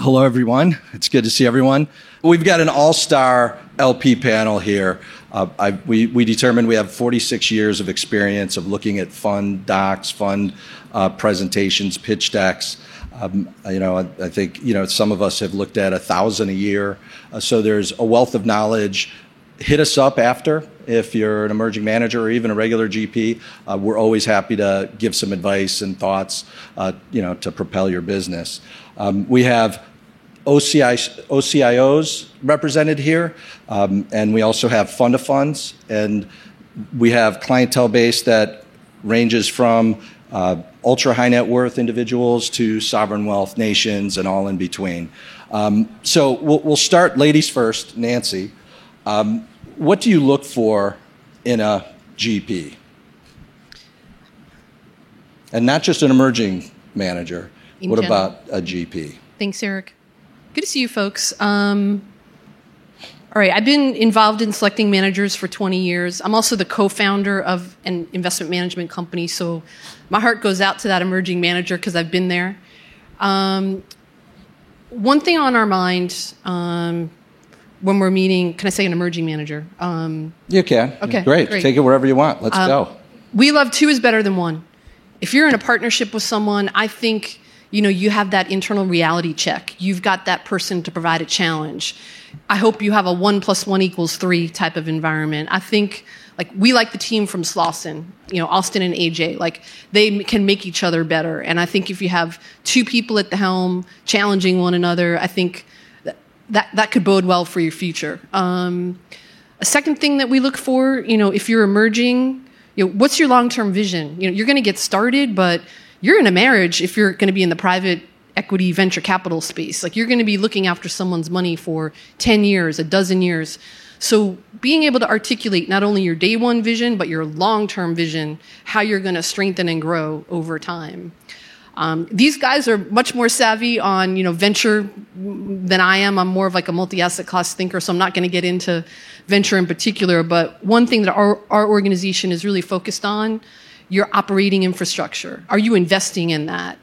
Hello, everyone. It's good to see everyone. We've got an all star LP panel here. Uh, I, we, we determined we have 46 years of experience of looking at fund docs, fund uh, presentations, pitch decks. Um, you know, I, I, think you know some of us have looked at a thousand a year, uh, so there's a wealth of knowledge. Hit us up after if you're an emerging manager or even a regular GP. Uh, we're always happy to give some advice and thoughts, uh, you know, to propel your business. Um, we have OCI, OCIOs represented here, um, and we also have fund of funds, and we have clientele base that ranges from uh, ultra high net worth individuals to sovereign wealth nations and all in between. Um, so we'll, we'll, start ladies first. Nancy, um, what do you look for in a GP? And not just an emerging manager. In what general. about a GP? Thanks, Erik. Good to see you, folks. Um, all right, I've been involved in selecting managers for 20 years. I'm also the co founder of an investment management company, so my heart goes out to that emerging manager because I've been there. Um, one thing on our mind um, when we're meeting, can I say an emerging manager? Um, you can. Okay. Great. great. Take it wherever you want. Let's um, go. We love two is better than one. If you're in a partnership with someone, I think you know, you have that internal reality check. You've got that person to provide a challenge. I hope you have a one plus one equals three type of environment. I think like we like the team from Slauson, you know, Austin and AJ, like they can make each other better. And I think if you have two people at the helm challenging one another, I think that that, that could bode well for your future. Um, a second thing that we look for, you know, if you're emerging, you know, what's your long-term vision? You know, you're going to get started, but you're in a marriage if you're going to be in the private equity venture capital space. Like you're going to be looking after someone's money for 10 years, a dozen years. So being able to articulate not only your day one vision, but your long term vision, how you're going to strengthen and grow over time. Um, these guys are much more savvy on you know venture than I am. I'm more of like a multi-asset class thinker, so I'm not going to get into venture in particular. But one thing that our, our organization is really focused on your operating infrastructure? Are you investing in that?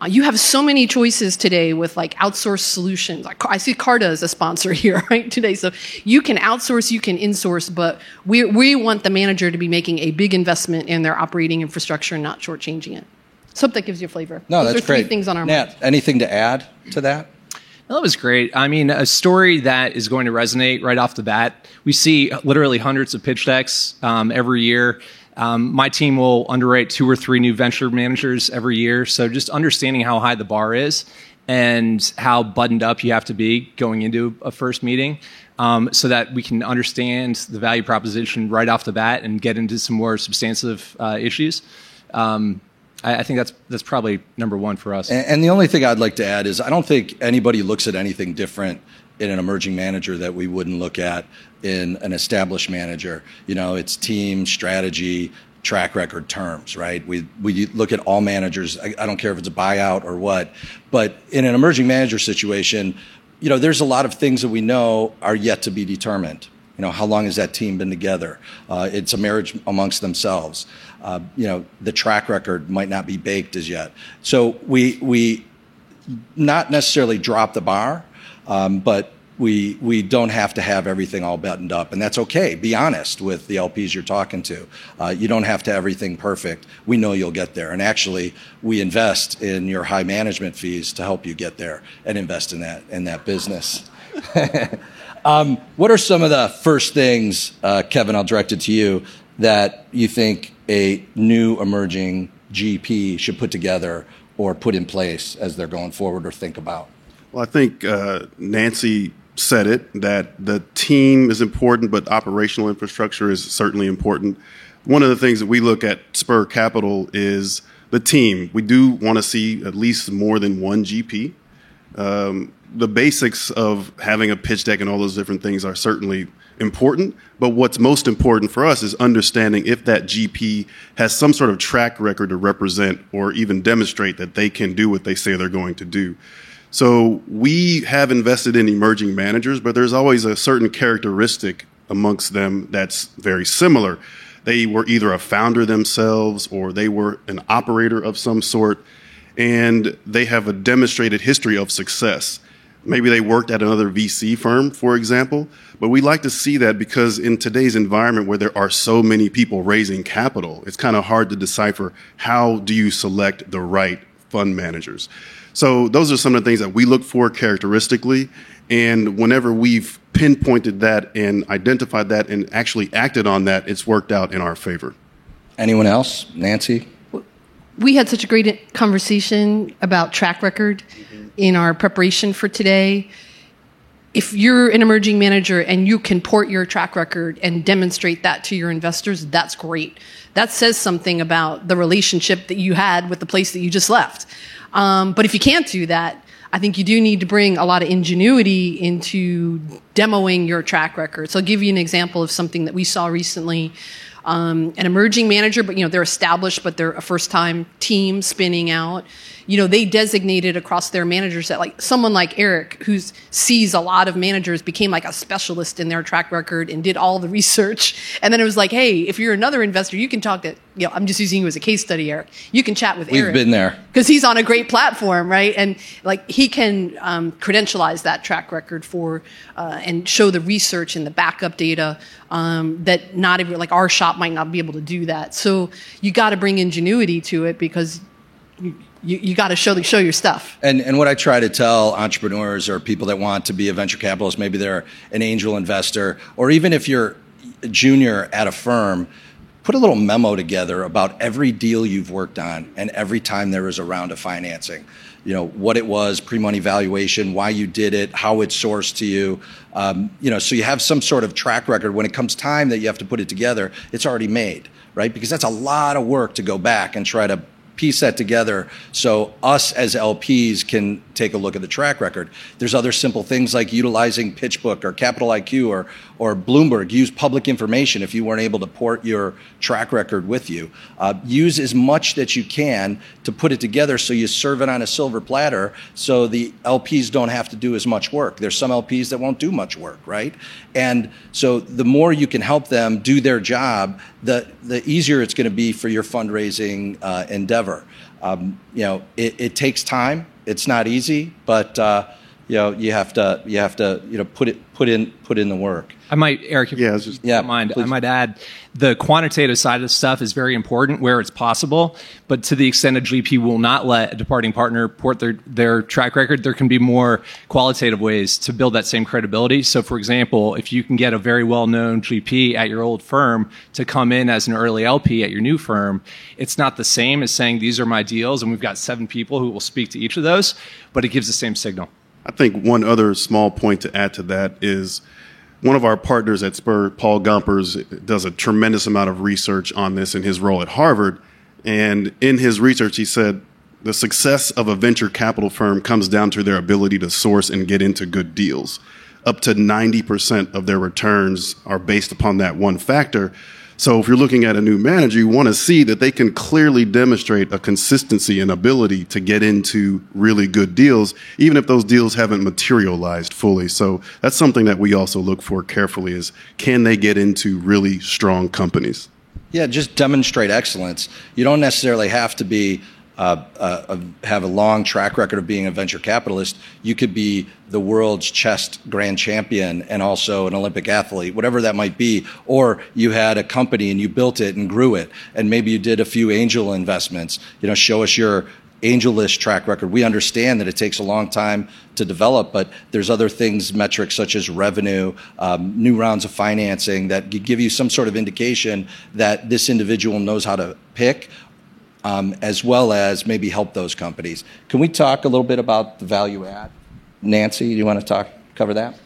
Uh, you have so many choices today with like outsourced solutions. I see Carta as a sponsor here, right, today. So you can outsource, you can insource, but we, we want the manager to be making a big investment in their operating infrastructure and not shortchanging it. So hope that gives you a flavor. No, Those that's are three great. things on our Nat, mind. anything to add to that? That was great. I mean, a story that is going to resonate right off the bat. We see literally hundreds of pitch decks um, every year um, my team will underwrite two or three new venture managers every year. So just understanding how high the bar is and how buttoned up you have to be going into a first meeting um, so that we can understand the value proposition right off the bat and get into some more substantive uh, issues. Um, I, think that's that's probably number one for us. And, and the only thing I'd like to add is I don't think anybody looks at anything different in an emerging manager that we wouldn't look at in an established manager. You know, it's team, strategy, track record terms, right? We, we look at all managers. I, I, don't care if it's a buyout or what, but in an emerging manager situation, you know, there's a lot of things that we know are yet to be determined. You know, how long has that team been together? Uh, it's a marriage amongst themselves. Uh, you know, the track record might not be baked as yet. So we, we not necessarily drop the bar, um, but we we don't have to have everything all buttoned up, and that's okay. Be honest with the LPs you're talking to. Uh, you don't have to have everything perfect. We know you'll get there, and actually, we invest in your high management fees to help you get there and invest in that in that business. um, what are some of the first things, uh, Kevin? I'll direct it to you that you think a new emerging GP should put together or put in place as they're going forward or think about. Well, I think uh, Nancy said it that the team is important, but operational infrastructure is certainly important. One of the things that we look at Spur Capital is the team. We do want to see at least more than one GP. Um, the basics of having a pitch deck and all those different things are certainly important, but what's most important for us is understanding if that GP has some sort of track record to represent or even demonstrate that they can do what they say they're going to do. So we have invested in emerging managers, but there's always a certain characteristic amongst them that's very similar. They were either a founder themselves or they were an operator of some sort, and they have a demonstrated history of success. Maybe they worked at another VC firm, for example. But we like to see that because in today's environment where there are so many people raising capital, it's kind of hard to decipher how do you select the right fund managers. So those are some of the things that we look for characteristically. And whenever we've pinpointed that and identified that and actually acted on that, it's worked out in our favor. Anyone else? Nancy? We had such a great conversation about track record in our preparation for today. If you're an emerging manager and you can port your track record and demonstrate that to your investors, that's great. That says something about the relationship that you had with the place that you just left. Um, but if you can't do that, I think you do need to bring a lot of ingenuity into demoing your track record. So I'll give you an example of something that we saw recently um, an emerging manager, but you know they're established, but they're a first-time team spinning out. You know they designated across their managers that like someone like Erik, who sees a lot of managers, became like a specialist in their track record and did all the research. And then it was like, hey, if you're another investor, you can talk to. You know, I'm just using you as a case study, Erik. You can chat with We've Erik. been there because he's on a great platform, right? And like he can um, credentialize that track record for uh, and show the research and the backup data um, that not every like our shop might not be able to do that. So you got to bring ingenuity to it because you, you, you got to show show your stuff. And, and what I try to tell entrepreneurs or people that want to be a venture capitalist, maybe they're an angel investor, or even if you're a junior at a firm, put a little memo together about every deal you've worked on and every time there was a round of financing. You know, what it was, pre-money valuation, why you did it, how it's sourced to you. Um, you know, so you have some sort of track record. When it comes time that you have to put it together, it's already made, right? Because that's a lot of work to go back and try to piece that together so us as LPs can take a look at the track record. There's other simple things like utilizing PitchBook or Capital IQ or, or Bloomberg. Use public information if you weren't able to port your track record with you. Uh, use as much that you can to put it together so you serve it on a silver platter so the LPs don't have to do as much work. There's some LPs that won't do much work, right? And so the more you can help them do their job, the, the easier it's going to be for your fundraising uh, endeavor. Um, you know, it, it takes time it's not easy, but uh, you know you have to you have to you know put it put in put in the work. I might, Erik, if Yeah, just- Yeah, don't mind, please. I might add the quantitative side of the stuff is very important where it's possible, but to the extent a GP will not let a departing partner port their, their track record, there can be more qualitative ways to build that same credibility. So, for example, if you can get a very well known GP at your old firm to come in as an early LP at your new firm, it's not the same as saying, These are my deals, and we've got seven people who will speak to each of those, but it gives the same signal. I think one other small point to add to that is one of our partners at Spur, Paul Gompers, does a tremendous amount of research on this in his role at Harvard. And in his research, he said the success of a venture capital firm comes down to their ability to source and get into good deals. Up to 90% of their returns are based upon that one factor. So if you're looking at a new manager, you want to see that they can clearly demonstrate a consistency and ability to get into really good deals, even if those deals haven't materialized fully. So that's something that we also look for carefully is can they get into really strong companies? Yeah, just demonstrate excellence. You don't necessarily have to be uh, uh, have a long track record of being a venture capitalist. You could be the world's chess grand champion and also an Olympic athlete, whatever that might be. Or you had a company and you built it and grew it, and maybe you did a few angel investments. You know, show us your angelish track record. We understand that it takes a long time to develop, but there's other things, metrics such as revenue, um, new rounds of financing that give you some sort of indication that this individual knows how to pick, um, as well as maybe help those companies. Can we talk a little bit about the value add? Nancy, do you want to talk cover that?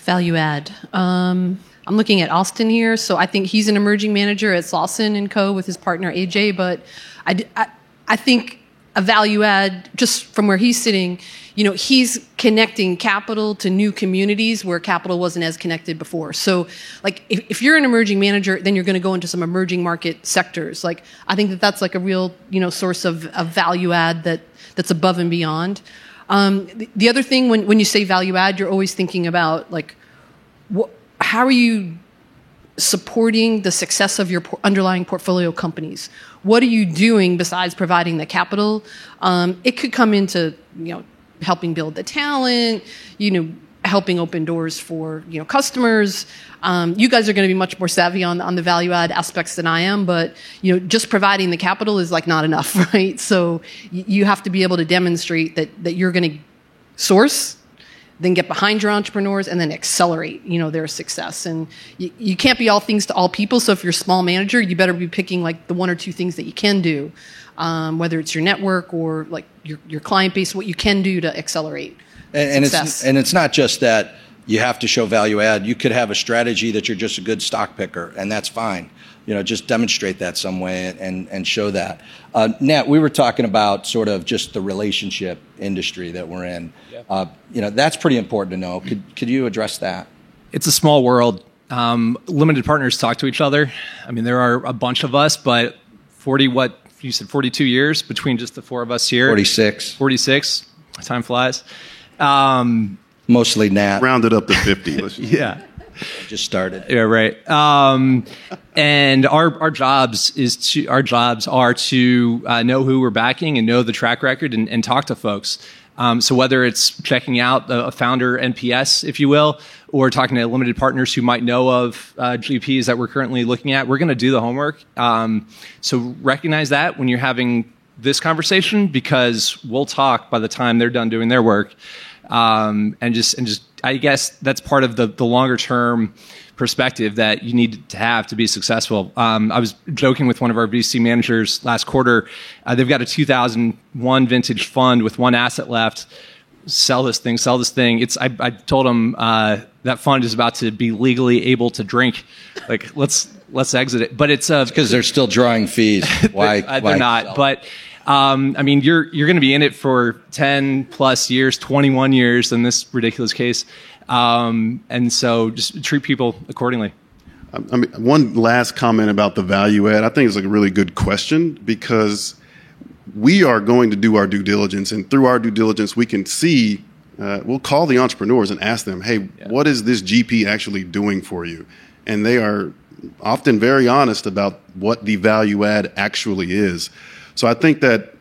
Value add. Um, I'm looking at Austin here, so I think he's an emerging manager at Slauson and Co. with his partner AJ. But I think a value add, just from where he's sitting, you know, he's connecting capital to new communities where capital wasn't as connected before. So, like, if, if you're an emerging manager, then you're going to go into some emerging market sectors. Like, I think that that's like a real, you know, source of, of value add that that's above and beyond. Um, the, the other thing, when, when you say value add, you're always thinking about like, how are you supporting the success of your underlying portfolio companies? What are you doing besides providing the capital? Um, it could come into you know helping build the talent, you know, helping open doors for you know customers. Um, you guys are going to be much more savvy on on the value add aspects than I am, but you know just providing the capital is like not enough, right? So you have to be able to demonstrate that that you're going to source then get behind your entrepreneurs and then accelerate you know their success and you, you can't be all things to all people so if you're a small manager you better be picking like the one or two things that you can do um, whether it's your network or like your, your client base what you can do to accelerate and, and success. it's and it's not just that you have to show value add. You could have a strategy that you're just a good stock picker, and that's fine. You know, just demonstrate that some way and and show that. Uh, Nat, we were talking about sort of just the relationship industry that we're in. Uh, you know, that's pretty important to know. Could could you address that? it's a small world. Um, limited partners talk to each other. I mean, there are a bunch of us, but 40, what you said, 42 years between just the four of us here. Forty six, 46. Time flies. Um, mostly Nat. Rounded up to 50. Let's just- started. Yeah, right. Um, and our our jobs is to our jobs are to uh, know who we're backing and know the track record and, and talk to folks. Um, so whether it's checking out a founder NPS, if you will, or talking to limited partners who might know of uh, GPs that we're currently looking at, we're going to do the homework. Um, so recognize that when you're having this conversation, because we'll talk by the time they're done doing their work um, and just and just I guess that's part of the the longer term perspective that you need to have to be successful. Um, I was joking with one of our VC managers last quarter. Uh, they've got a 2001 vintage fund with one asset left. Sell this thing, sell this thing. It's I, I told them uh, that fund is about to be legally able to drink. Like let's let's exit it. But it's Because they're still drawing fees. Why? uh, why they're not. sell? But um, I mean, you're you're going to be in it for ten plus years, twenty one years in this ridiculous case, um, and so just treat people accordingly. I mean, one last comment about the value add. I think it's a really good question because we are going to do our due diligence, and through our due diligence, we can see. Uh, we'll call the entrepreneurs and ask them, "Hey, what is this GP actually doing for you?" And they are often very honest about what the value add actually is. So I think that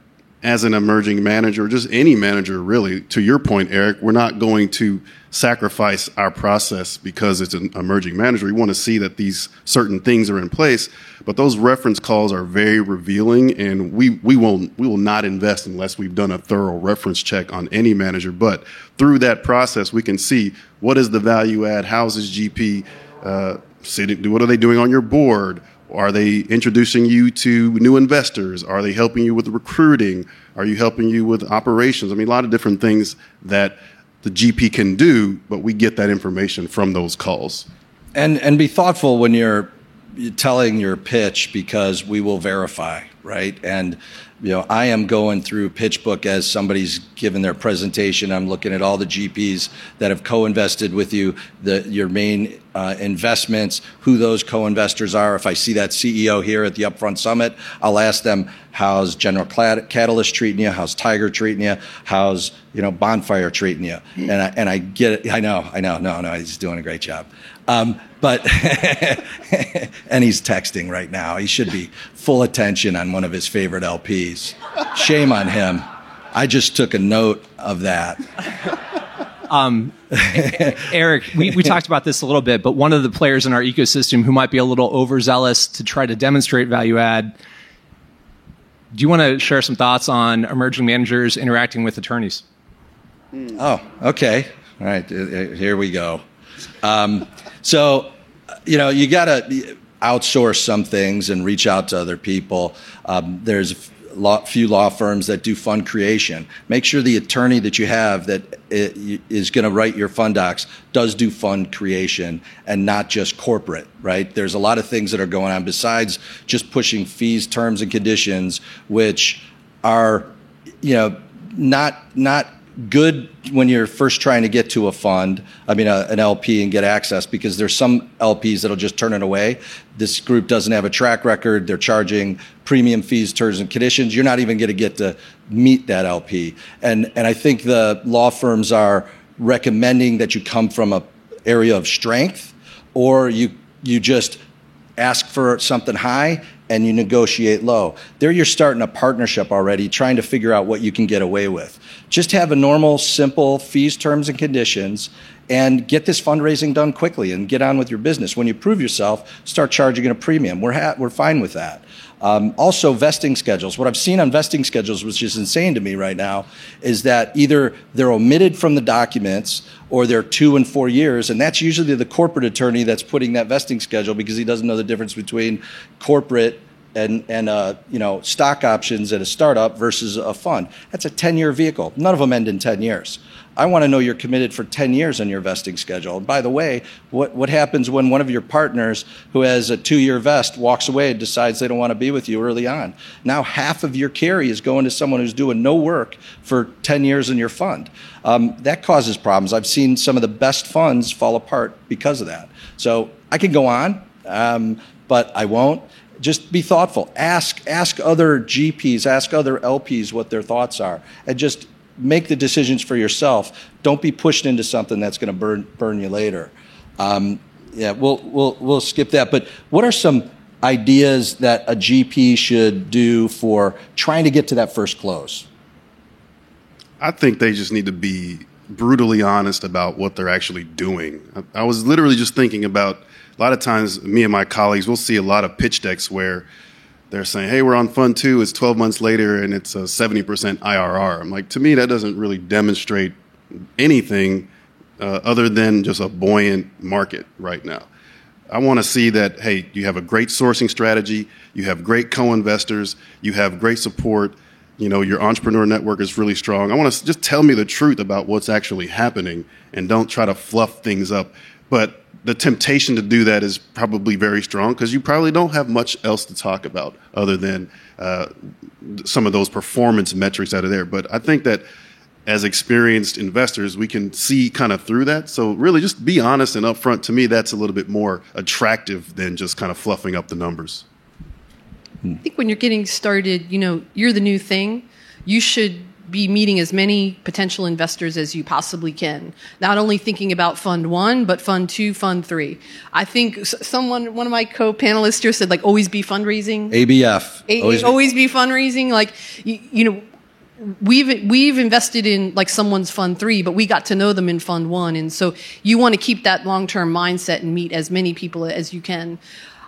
as an emerging manager, just any manager really, to your point, Erik, we're not going to sacrifice our process because it's an emerging manager. We want to see that these certain things are in place, but those reference calls are very revealing and we, we won't, we will not invest unless we've done a thorough reference check on any manager. But through that process, we can see what is the value add, how's this GP, uh, sitting, what are they doing on your board? Are they introducing you to new investors? Are they helping you with recruiting? Are you helping you with operations? I mean, a lot of different things that the GP can do, but we get that information from those calls. and and be thoughtful when you're telling your pitch because we will verify right and you know i am going through pitchbook as somebody's given their presentation i'm looking at all the gps that have co-invested with you the your main uh, investments who those co-investors are if i see that ceo here at the upfront summit i'll ask them how's general catalyst treating you how's tiger treating you how's you know bonfire treating you and I, and I get it i know i know no no he's doing a great job um, but and he's texting right now. He should be full attention on one of his favorite LPs. Shame on him. I just took a note of that. Erik, we, we talked about this a little bit, but one of the players in our ecosystem who might be a little overzealous to try to demonstrate value add. Do you want to share some thoughts on emerging managers interacting with attorneys? Oh, okay. All right, here we go. Um, so, you know, you got to outsource some things and reach out to other people. Um, there's law, few law firms that do fund creation. Make sure the attorney that you have that is going to write your fund docs does do fund creation and not just corporate, right? There's a lot of things that are going on besides just pushing fees, terms, and conditions, which are, you know, not not good when you're first trying to get to a fund, I mean, a, an LP and get access because there's some LPs that'll just turn it away. This group doesn't have a track record. They're charging premium fees, terms and conditions. You're not even going to get to meet that LP. And, and I think the law firms are recommending that you come from a area of strength or you, you just ask for something high and you negotiate low. There you're starting a partnership already, trying to figure out what you can get away with. Just have a normal, simple fees, terms, and conditions and get this fundraising done quickly and get on with your business. When you prove yourself, start charging a premium. We're, ha- we're fine with that. Um, also, vesting schedules. What I've seen on vesting schedules, which is insane to me right now, is that either they're omitted from the documents or they're two and four years, and that's usually the corporate attorney that's putting that vesting schedule because he doesn't know the difference between corporate and, and uh, you know stock options at a startup versus a fund. That's a 10-year vehicle. None of them end in 10 years. I want to know you're committed for 10 years on your vesting schedule. And by the way, what, what happens when one of your partners who has a two year vest walks away and decides they don't want to be with you early on? Now half of your carry is going to someone who's doing no work for 10 years in your fund. Um, that causes problems. I've seen some of the best funds fall apart because of that. So I can go on, um, but I won't just be thoughtful. Ask ask other GPs, ask other LPs what their thoughts are, and just make the decisions for yourself. Don't be pushed into something that's going to burn burn you later. Um, yeah, we'll we'll we'll skip that. But what are some ideas that a GP should do for trying to get to that first close? I think they just need to be brutally honest about what they're actually doing. I, I was literally just thinking about a lot of times me and my colleagues we'll see a lot of pitch decks where they're saying, "Hey, we're on fund two. It's 12 months later, and it's a 70% IRR." I'm like, to me, that doesn't really demonstrate anything uh, other than just a buoyant market right now. I want to see that. Hey, you have a great sourcing strategy. You have great co-investors. You have great support. You know, your entrepreneur network is really strong. I want to just tell me the truth about what's actually happening, and don't try to fluff things up. But the temptation to do that is probably very strong because you probably don't have much else to talk about other than uh, some of those performance metrics out of there. But I think that as experienced investors, we can see kind of through that. So really, just be honest and upfront. To me, that's a little bit more attractive than just kind of fluffing up the numbers. I think when you're getting started, you know, you're the new thing. You should be meeting as many potential investors as you possibly can. Not only thinking about fund one, but fund two, fund three. I think someone, one of my co-panelists here said like always be fundraising. ABF. A- always, always be. be fundraising. Like, you, you know, we've we've invested in like someone's fund three, but we got to know them in fund one, and so you want to keep that long term mindset and meet as many people as you can.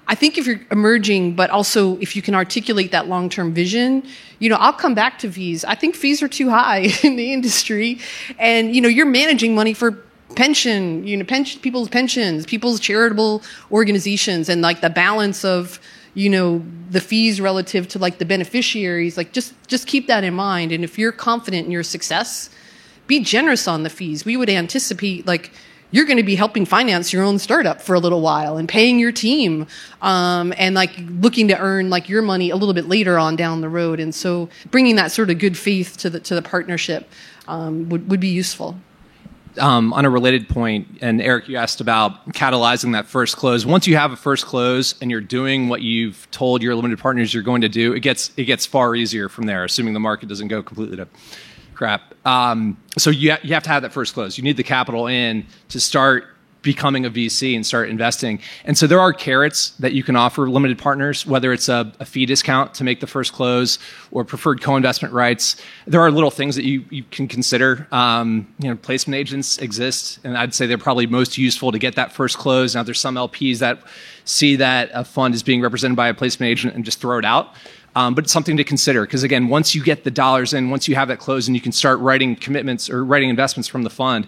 I think if you're emerging, but also if you can articulate that long term vision, you know, I'll come back to fees. I think fees are too high in the industry. And, you know, you're managing money for pension, you know, pension, people's pensions, people's charitable organizations, and like the balance of, you know, the fees relative to like the beneficiaries. Like just just keep that in mind. And if you're confident in your success, be generous on the fees. We would anticipate like you're going to be helping finance your own startup for a little while and paying your team um, and like looking to earn like your money a little bit later on down the road and so bringing that sort of good faith to the to the partnership um, would, would be useful um, on a related point, and Erik, you asked about catalyzing that first close. Once you have a first close and you're doing what you've told your limited partners you're going to do, it gets it gets far easier from there. Assuming the market doesn't go completely to crap. Um, so you, ha- you have to have that first close. You need the capital in to start becoming a VC and start investing. And so there are carrots that you can offer limited partners, whether it's a, a fee discount to make the first close or preferred co-investment rights. There are little things that you, you can consider. Um, you know, placement agents exist, and I'd say they're probably most useful to get that first close. Now, there's some LPs that see that a fund is being represented by a placement agent and just throw it out. Um, but it's something to consider because again, once you get the dollars in, once you have that close, and you can start writing commitments or writing investments from the fund,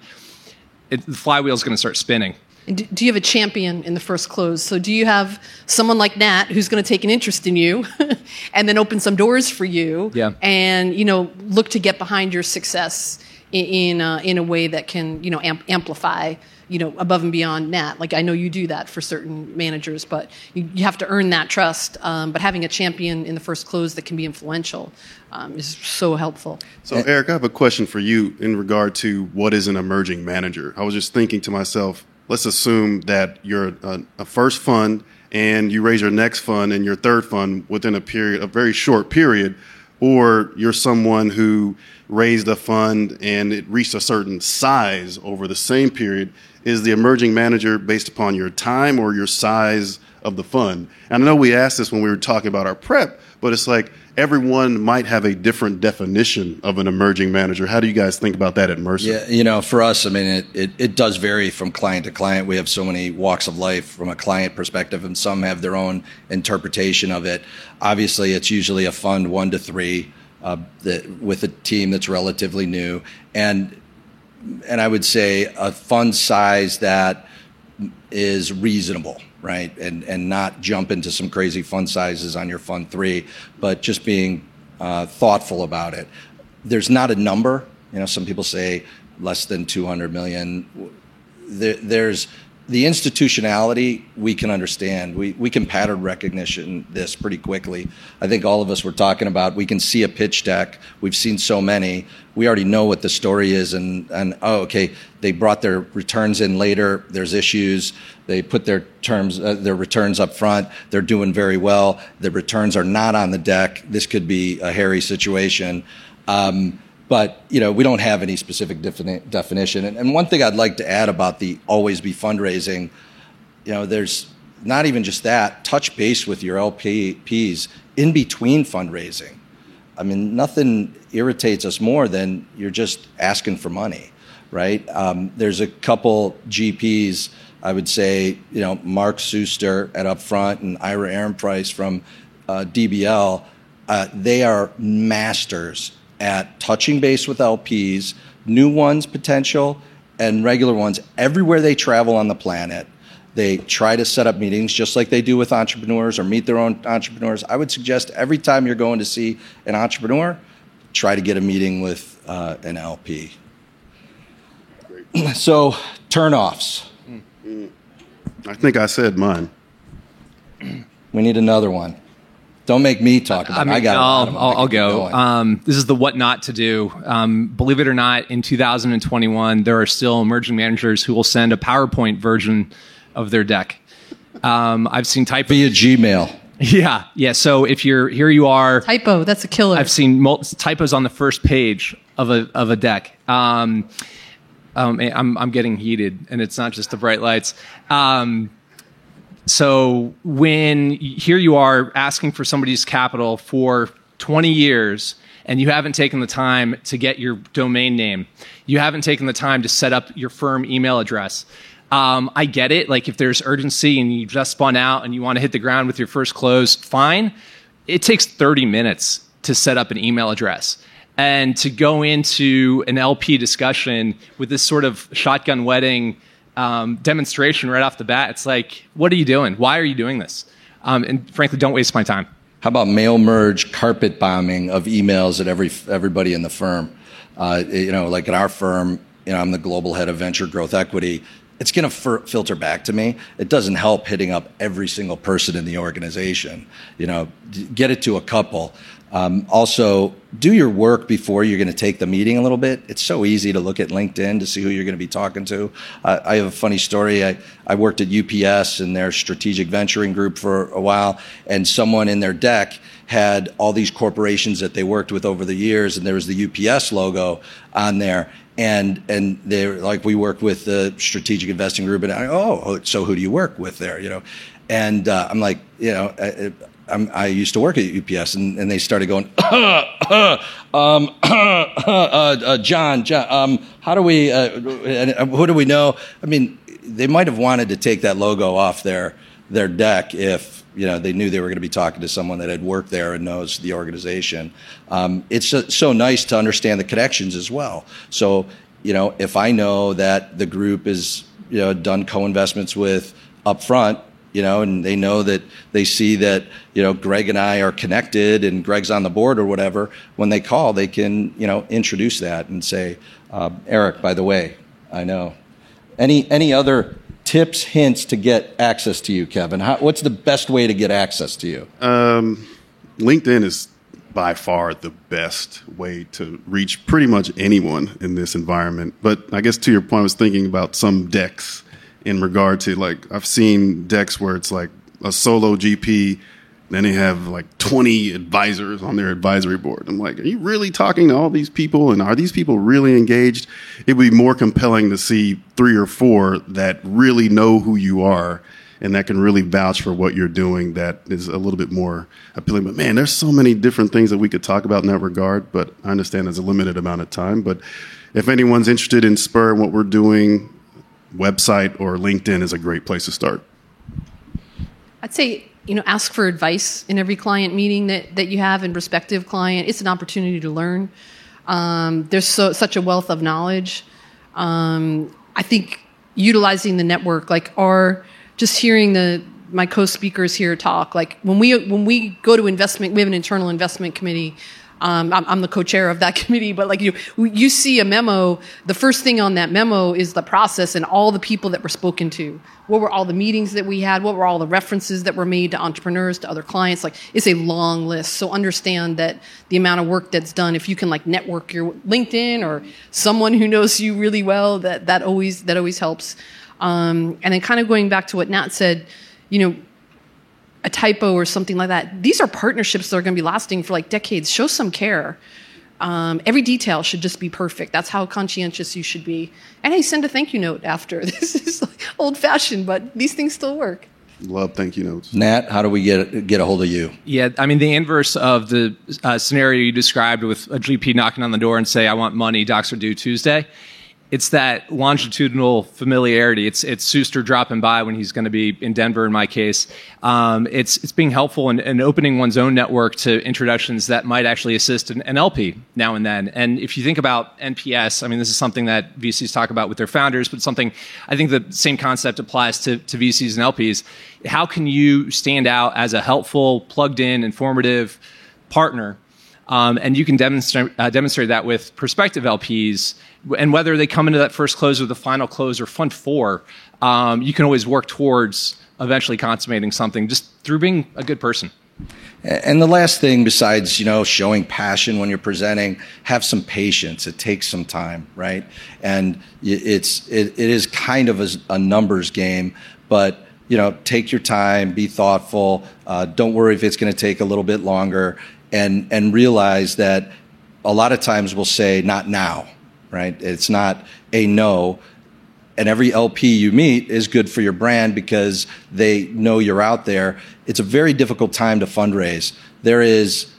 it, the flywheel is going to start spinning. Do you have a champion in the first close? So, do you have someone like Nat who's going to take an interest in you, and then open some doors for you, yeah. and you know look to get behind your success in in, uh, in a way that can you know amp- amplify you know, above and beyond Nat. Like I know you do that for certain managers, but you, you have to earn that trust. Um, but having a champion in the first close that can be influential um, is so helpful. So, Erik, I have a question for you in regard to what is an emerging manager. I was just thinking to myself, let's assume that you're a, a first fund and you raise your next fund and your third fund within a period, a very short period, or you're someone who raised a fund and it reached a certain size over the same period is the emerging manager based upon your time or your size of the fund. And I know we asked this when we were talking about our prep, but it's like everyone might have a different definition of an emerging manager. How do you guys think about that at Mercer? Yeah, you know, for us, I mean, it, it, it, does vary from client to client. We have so many walks of life from a client perspective, and some have their own interpretation of it. Obviously, it's usually a fund one to three uh, that, with a team that's relatively new, and and I would say a fund size that is reasonable right? And and not jump into some crazy fund sizes on your fund three, but just being uh, thoughtful about it. There's not a number. You know, some people say less than 200 million. There, there's the institutionality we can understand. We, we can pattern recognition this pretty quickly. I think all of us were talking about we can see a pitch deck. We've seen so many. We already know what the story is and, and oh, okay, they brought their returns in later. There's issues. They put their terms, uh, their returns up front. They're doing very well. The returns are not on the deck. This could be a hairy situation. Um, but you know we don't have any specific defini- definition. And, and, one thing I'd like to add about the always be fundraising, you know, there's not even just that. Touch base with your LPs in between fundraising. I mean, nothing irritates us more than you're just asking for money, right? Um, there's a couple GPs. I would say, you know, Mark Suster at Upfront and Ira Ehrenpreis from uh, DBL. Uh, they are masters at touching base with LPs, new ones potential, and regular ones everywhere they travel on the planet. They try to set up meetings just like they do with entrepreneurs or meet their own entrepreneurs. I would suggest every time you're going to see an entrepreneur, try to get a meeting with uh, an LP. so, turnoffs. I think I said mine. We need another one. Don't make me talk about. I, mean, I got. I'll, I'll, I'll go. Um, this is the what not to do. Um, believe it or not, in 2021, there are still emerging managers who will send a PowerPoint version of their deck. Um, I've seen type via Gmail. Yeah, yeah. So if you're here, you are typo. That's a killer. I've seen mul- typos on the first page of a of a deck. Um, um, I'm I'm getting heated, and it's not just the bright lights. Um, so when here you are asking for somebody's capital for 20 years and you haven't taken the time to get your domain name, you haven't taken the time to set up your firm email address. Um, I get it. Like if there's urgency and you just spun out and you want to hit the ground with your first close, fine. It takes 30 minutes to set up an email address. And to go into an LP discussion with this sort of shotgun wedding um, demonstration right off the bat. It's like, what are you doing? Why are you doing this? Um, and frankly, don't waste my time. How about mail merge carpet bombing of emails at every everybody in the firm? Uh, you know, like at our firm, you know, I'm the global head of venture growth equity. It's going to fir- filter back to me. It doesn't help hitting up every single person in the organization. You know, get it to a couple. Um, also, do your work before you're going to take the meeting a little bit. It's so easy to look at LinkedIn to see who you're going to be talking to. Uh, I have a funny story. I, I worked at UPS in their strategic venturing group for a while, and someone in their deck had all these corporations that they worked with over the years, and there was the UPS logo on there. And and they're like, we work with the strategic investing group, and I, oh, so who do you work with there? You know, and uh, I'm like, you know, I'm, i used to work at UPS, and, and they started going, uh, uh, um, uh, John, John, um, how do we, uh, who do we know? I mean, they might have wanted to take that logo off their their deck if you know they knew they were going to be talking to someone that had worked there and knows the organization. Um, it's so, so nice to understand the connections as well. So you know, if I know that the group is you know done co-investments with upfront you know, and they know that they see that, you know, Greg and I are connected and Greg's on the board or whatever, when they call, they can, you know, introduce that and say, uh, Erik, by the way, I know. Any, any other tips, hints to get access to you, Kevin? How, what's the best way to get access to you? Um, LinkedIn is by far the best way to reach pretty much anyone in this environment. But I guess to your point, I was thinking about some decks in regard to like I've seen decks where it's like a solo GP, then they have like 20 advisors on their advisory board. I'm like, are you really talking to all these people? And are these people really engaged? It would be more compelling to see three or four that really know who you are and that can really vouch for what you're doing that is a little bit more appealing. But man, there's so many different things that we could talk about in that regard, but I understand there's a limited amount of time. But if anyone's interested in Spur and what we're doing, website or LinkedIn is a great place to start. I'd say you know ask for advice in every client meeting that, that you have and prospective client. It's an opportunity to learn. Um, there's so, such a wealth of knowledge. Um, I think utilizing the network, like our just hearing the my co-speakers here talk, like when we when we go to investment, we have an internal investment committee um, I'm, I'm, the co-chair of that committee, but like you, you see a memo. The first thing on that memo is the process and all the people that were spoken to. What were all the meetings that we had? What were all the references that were made to entrepreneurs, to other clients? Like it's a long list. So understand that the amount of work that's done. If you can like network your LinkedIn or someone who knows you really well, that that always that always helps. Um, and then kind of going back to what Nat said, you know, a typo or something like that. These are partnerships that are going to be lasting for like decades. Show some care. Um, every detail should just be perfect. That's how conscientious you should be. And hey, send a thank you note after. This is like old fashioned, but these things still work. Love thank you notes. Nat, how do we get get a hold of you? Yeah, I mean the inverse of the uh, scenario you described with a GP knocking on the door and say, "I want money. Docs are due Tuesday." It's that longitudinal familiarity. It's it's Suster dropping by when he's going to be in Denver. In my case, um, it's it's being helpful and, opening one's own network to introductions that might actually assist an, an, LP now and then. And if you think about NPS, I mean, this is something that VCs talk about with their founders, but something I think the same concept applies to, to VCs and LPs. How can you stand out as a helpful, plugged in, informative partner? Um, and you can demonstrate, uh, demonstrate that with prospective LPs. And whether they come into that first close or the final close or fund four, um, you can always work towards eventually consummating something just through being a good person. And the last thing, besides you know showing passion when you're presenting, have some patience. It takes some time, right? And it's it, it is kind of a, a numbers game, but you know take your time, be thoughtful. Uh, don't worry if it's going to take a little bit longer and and realize that a lot of times we'll say not now, right? It's not a no. And every LP you meet is good for your brand because they know you're out there. It's a very difficult time to fundraise. There is,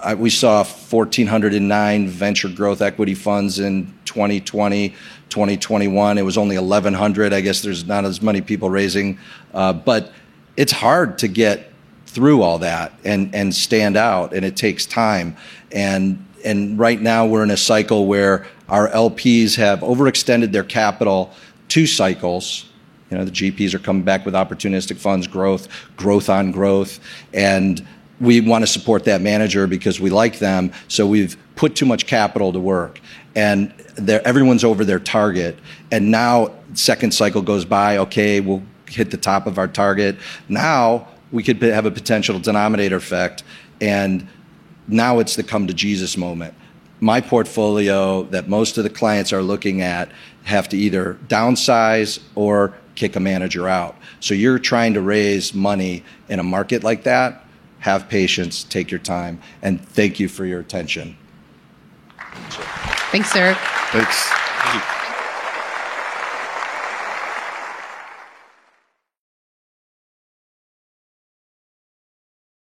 uh, we saw 1,409 venture growth equity funds in 2020, 2021. It was only 1,100. I guess there's not as many people raising, uh, but it's hard to get through all that and and stand out and it takes time and and right now we're in a cycle where our LPs have overextended their capital two cycles you know the GPs are coming back with opportunistic funds growth growth on growth and we want to support that manager because we like them so we've put too much capital to work and everyone's over their target and now second cycle goes by okay we'll hit the top of our target now we could have a potential denominator effect. And now it's the come to Jesus moment. My portfolio that most of the clients are looking at have to either downsize or kick a manager out. So you're trying to raise money in a market like that. Have patience, take your time, and thank you for your attention. Thanks, Erik. Thanks.